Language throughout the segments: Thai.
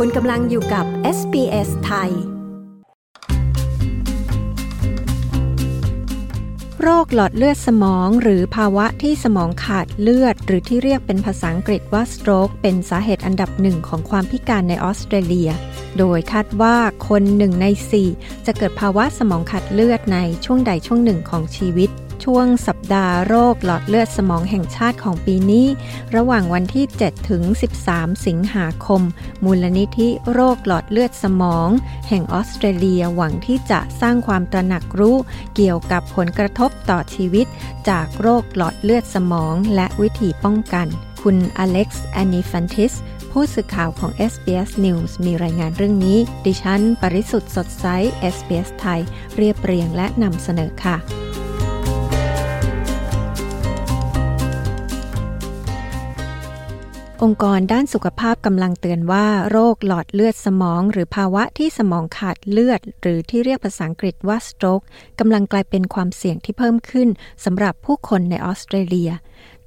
คุณกำลังอยู่กับ SBS ไทย โรคหลอดเลือดสมองหรือภาวะที่สมองขาดเลือด หรือที่เรียกเป็นภาษาอังกฤษว่า stroke เป็นสาเหตุอันดับหนึ่งของความพิการในออสเตรเลีย โดยคาดว่าคนหนึ่งในสี่จะเกิดภาวะสมองขาดเลือดในช่วงใดช่วงหนึ่งของชีวิต ช่วงสัปดาห์โรคหลอดเลือดสมองแห่งชาติของปีนี้ ระหว่างวันที่ 7 ถึง 13 สิงหาคม มูลนิธิโรคหลอดเลือดสมอง แห่งออสเตรเลียหวังที่จะสร้างความตระหนักรู้เกี่ยวกับผลกระทบต่อชีวิต จากโรคหลอดเลือดสมองและวิธีป้องกัน คุณอเล็กซ์แอนนิฟันติสผู้สื่อข่าวของ SBS News มีรายงานเรื่องนี้ ดิฉัน ปริสุทธ์สดใส SBS ไทย เรียบเรียงและนำเสนอค่ะ องค์กรด้านสุขภาพกำลังเตือนว่าโรคหลอดเลือดสมอง หรือภาวะที่สมองขาดเลือด หรือที่เรียกภาษาอังกฤษว่า stroke กำลังกลายเป็นความเสี่ยงที่เพิ่มขึ้นสำหรับผู้คนในออสเตรเลีย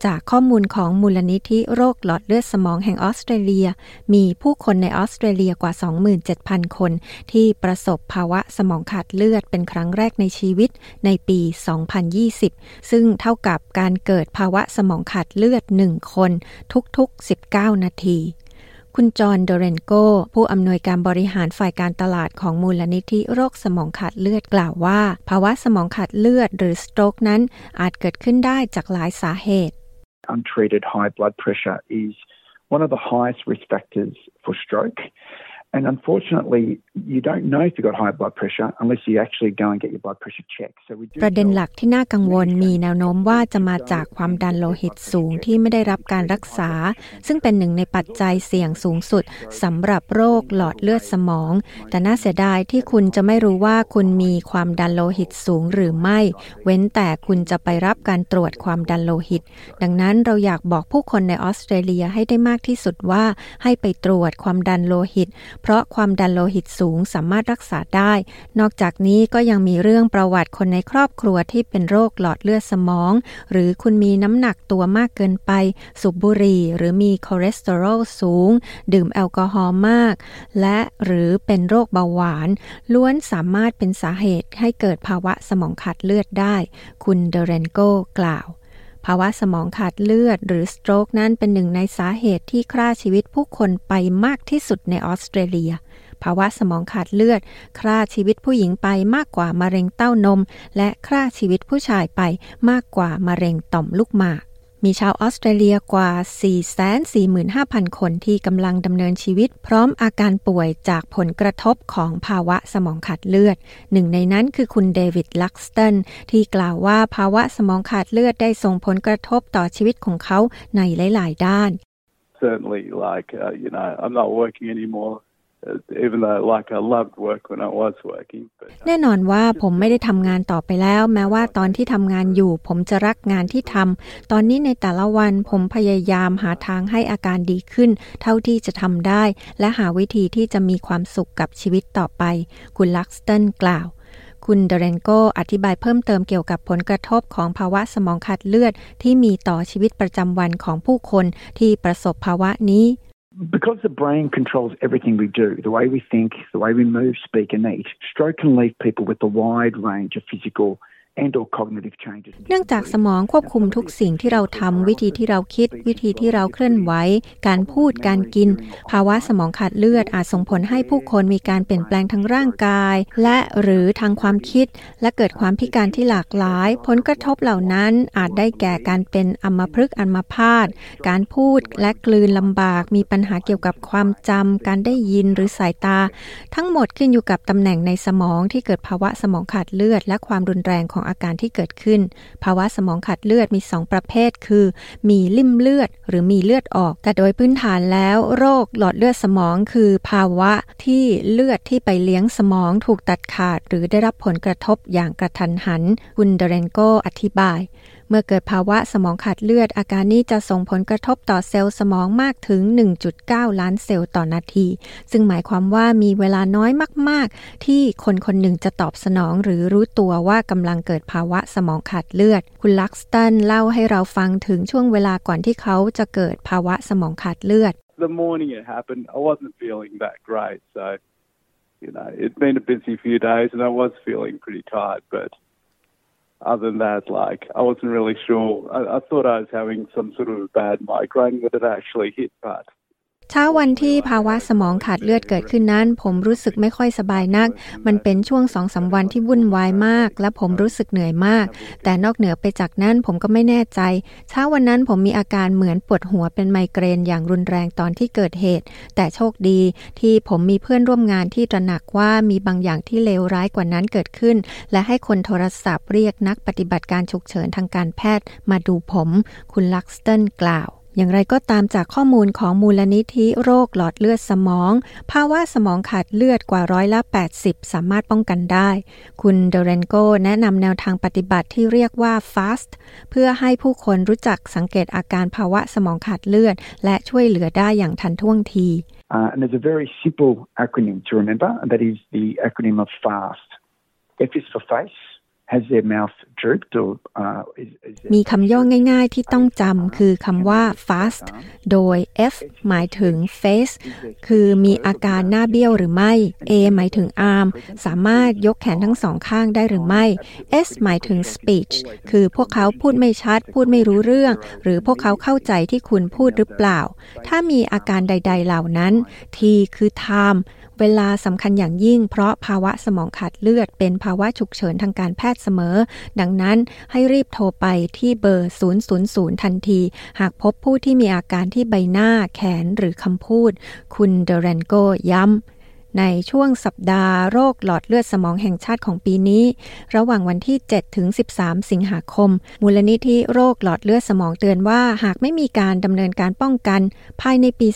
จากข้อมูลของมูลนิธิโรคหลอดเลือดสมองแห่งออสเตรเลีย มีผู้คนในออสเตรเลียกว่า 27,000 คน ที่ประสบภาวะสมองขาดเลือดเป็นครั้งแรกในชีวิตในปี 2020 ซึ่งเท่ากับการเกิดภาวะสมองขาดเลือด 1 คน ทุกๆ 19 นาทีคุณจอห์นโดเรนโก ผู้อำนวยการบริหารฝ่ายการตลาดของมูลนิธิโรคสมองขาดเลือดกล่าวว่า ภาวะสมองขาดเลือดหรือสโตรกนั้นอาจเกิดขึ้นได้จากหลายสาเหตุ untreated high blood pressure is one of the highest risk factors for stroke. And unfortunately, you don't know if you've got high blood pressure unless you actually go and get your blood pressure checked. So we do ประเด็นหลักที่น่ากังวลมีแนวโน้มว่าจะมาจากความดันโลหิตสูงที่ไม่ได้รับการรักษา ซึ่งเป็นหนึ่งในปัจจัยเสี่ยงสูงสุดสำหรับโรคหลอดเลือดสมอง แต่น่าเสียดายที่คุณจะไม่รู้ว่าคุณมีความดันโลหิตสูงหรือไม่ เว้นแต่คุณจะไปรับการตรวจความดันโลหิต ดังนั้นเราอยากบอกผู้คนในออสเตรเลียให้ได้มากที่สุดว่าให้ไปตรวจความดันโลหิตเพราะความดันโลหิตสูงสามารถรักษาได้ นอกจากนี้ก็ยังมีเรื่องประวัติคนในครอบครัวที่เป็นโรคหลอดเลือดสมอง หรือคุณมีน้ำหนักตัวมากเกินไป สูบบุหรี่ หรือมีคอเลสเตอรอลสูง ดื่มแอลกอฮอล์มาก และหรือเป็นโรคเบาหวาน ล้วนสามารถเป็นสาเหตุให้เกิดภาวะสมองขาดเลือดได้ คุณเดเรนโกกล่าว ภาวะสมองขาดเลือดหรือ stroke นั้นเป็นหนึ่งในสาเหตุที่ฆ่าชีวิตผู้คนไปมากที่สุดในออสเตรเลีย ภาวะสมองขาดเลือดฆ่าชีวิตผู้หญิงไปมากกว่ามะเร็งเต้านม และฆ่าชีวิตผู้ชายไปมากกว่ามะเร็งต่อมลูกหมาก มีชาวออสเตรเลียกว่า 445,000 คนที่กำลังดำเนินชีวิต พร้อมอาการป่วยจากผลกระทบของภาวะสมองขาดเลือด หนึ่งในนั้นคือคุณเดวิดลักสตันที่กล่าวว่าภาวะสมองขาดเลือดได้ส่งผลกระทบต่อชีวิตของเขาในหลาย ๆ ด้าน Certainly, like uh, you know, I'm not working anymore. แน่นอนว่าผมไม่ได้ทำงานต่อไปแล้ว แม้ว่าตอนที่ทำงานอยู่ ผมจะรักงานที่ทำตอนนี้ในแต่ละวันผมพยายามหาทางให้อาการดีขึ้น เท่าที่จะทำได้ และหาวิธีที่จะมีความสุขกับชีวิตต่อไป คุณลักสตันกล่าวคุณเดเรนโกอธิบายเพิ่มเติมเกี่ยวกับผลกระทบของภาวะสมองขาดเลือด ที่มีต่อชีวิตประจำวันของผู้คนที่ประสบภาวะนี้ because the brain controls everything we do, the way we think, the way we move, speak, and eat, stroke can leave people with a wide range of physical เนื่องจากสมองควบคุมทุกสิ่งที่เราทำวิธีที่เราคิด วิธีที่เราเคลื่อนไหว การพูดการกิน ภาวะสมองขาดเลือดอาจส่งผลให้ผู้คนมีการเปลี่ยนแปลงทางร่างกาย และหรือทางความคิด และเกิดความพิการที่หลากหลาย ผลกระทบเหล่านั้นอาจได้แก่การเป็นอัมพฤกษ์อัมพาตการพูดและกลืนลำบาก มีปัญหาเกี่ยวกับความจำการได้ยินหรือสายตา ทั้งหมดขึ้นอยู่กับตำแหน่งในสมองที่เกิดภาวะสมองขาดเลือด และความรุนแรงของอาการที่เกิดขึ้น ภาวะสมองขาดเลือดมี 2 ประเภท คือ มีลิ่มเลือดหรือมีเลือดออก แต่โดยพื้นฐานแล้วโรคหลอดเลือดสมองคือภาวะที่เลือดที่ไปเลี้ยงสมองถูกตัดขาด หรือได้รับผลกระทบอย่างกะทันหันคุณเดเรนโกอธิบาย เมื่อเกิดภาวะสมองขาดเลือด อาการนี้จะส่งผลกระทบต่อเซลล์สมองมากถึง 1.9 ล้านเซลล์ต่อนาที ซึ่งหมายความว่ามีเวลาน้อยมาก ๆ ที่คนคนหนึ่งจะตอบสนองหรือรู้ตัวว่ากำลังเกิดภาวะสมองขาดเลือด คุณลักสตันเล่าให้เราฟังถึงช่วงเวลาก่อนที่เขาจะเกิดภาวะสมองขาดเลือด the morning it happened, I wasn't feeling that great. So, you know, it'd been a busy few days and I was feeling pretty tired, but other than that, like, I wasn't really sure. I, I thought I was having some sort of bad migraine that had actually hit, but เช้าวันที่ภาวะสมองขาดเลือดเกิดขึ้นนั้น ผมรู้สึกไม่ค่อยสบายนัก มันเป็นช่วงสองสาวันที่วุ่นวายมาก และผมรู้สึกเหนื่อยมาก แต่นอกเหนือไปจากนั้นผมก็ไม่แน่ใจ เช้าวันนั้นผมมีอาการเหมือนปวดหัวเป็นไมเกรนอย่างรุนแรงตอนที่เกิดเหตุ แต่โชคดีที่ผมมีเพื่อนร่วมงานที่ตระหนักว่ามีบางอย่างที่เลวร้ายกว่านั้นเกิดขึ้น และให้คนโทรศัพท์เรียกนักปฏิบัติการฉุกเฉินทางการแพทย์มาดูผม คุณลักสตันกล่าว อย่างไรก็ตามจากข้อมูลของมูลนิธิโรคหลอดเลือดสมอง ภาวะสมองขาดเลือดกว่าร้อยละ 80 สามารถป้องกันได้ คุณเดเรนโกแนะนำแนวทางปฏิบัติที่เรียกว่า FAST เพื่อให้ผู้คนรู้จักสังเกตอาการภาวะสมองขาดเลือด และช่วยเหลือได้อย่างทันท่วงที Uh, and there's a very simple acronym to remember, and that is the acronym of FAST. F is for face, has their mouth drooped or uh, is, is มีคำย่อง่ายๆที่ต้องจำคือคำว่า fast โดย F หมายถึง face คือมีอาการหน้าเบี้ยวหรือไม่ A หมายถึง arm สามารถยกแขนทั้งสองข้างได้หรือไม่ S หมายถึง speech คือพวกเขาพูดไม่ชัด พูดไม่รู้เรื่อง หรือพวกเขาเข้าใจที่คุณพูดหรือเปล่า ถ้ามีอาการใด ๆ เหล่านั้น T คือ time เวลาสำคัญอย่างยิ่ง เพราะภาวะสมองขาดเลือด เป็นภาวะฉุกเฉินทางการแพทย์เสมอ ดังนั้นให้รีบโทรไปที่เบอร์ 000 ทันที หากพบผู้ที่มีอาการที่ใบหน้าแขนหรือคำพูด คุณเดเรนโกย้ำในช่วงสัปดาห์โรคหลอดเลือดสมองแห่งชาติของปีนี้ ระหว่างวันที่ 7 ถึง 13 สิงหาคม มูลนิธิโรคหลอดเลือดสมองเตือนว่า หากไม่มีการดำเนินการป้องกัน ภายในปี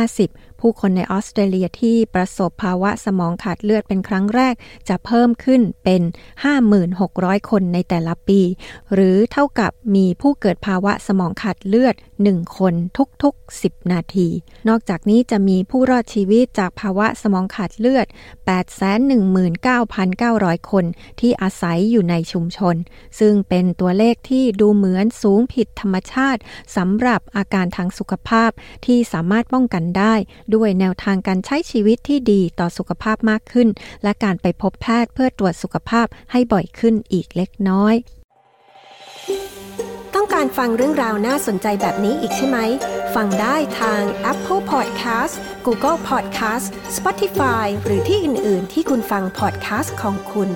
2050 ผู้คนในออสเตรเลียที่ประสบภาวะสมองขาดเลือดเป็นครั้งแรก จะเพิ่มขึ้นเป็น 5,600 คนในแต่ละปี หรือเท่ากับมีผู้เกิดภาวะสมองขาดเลือด 1 คนทุกๆ 10 นาที นอกจากนี้จะมีผู้รอดชีวิตจากภาวะสมองขาดเลือด 819,900 คนที่อาศัยอยู่ในชุมชน ซึ่งเป็นตัวเลขที่ดูเหมือนสูงผิดธรรมชาติสำหรับอาการทางสุขภาพที่สามารถป้องกันได้ด้วยแนวทางการใช้ชีวิตที่ดีต่อสุขภาพมากขึ้น และการไปพบแพทย์เพื่อตรวจสุขภาพให้บ่อยขึ้นอีกเล็กน้อย ต้องการฟังเรื่องราวน่าสนใจแบบนี้อีกใช่ไหม ฟังได้ทาง Apple Podcast Google Podcast Spotify หรือที่อื่น ๆ ที่คุณฟัง podcast ของคุณ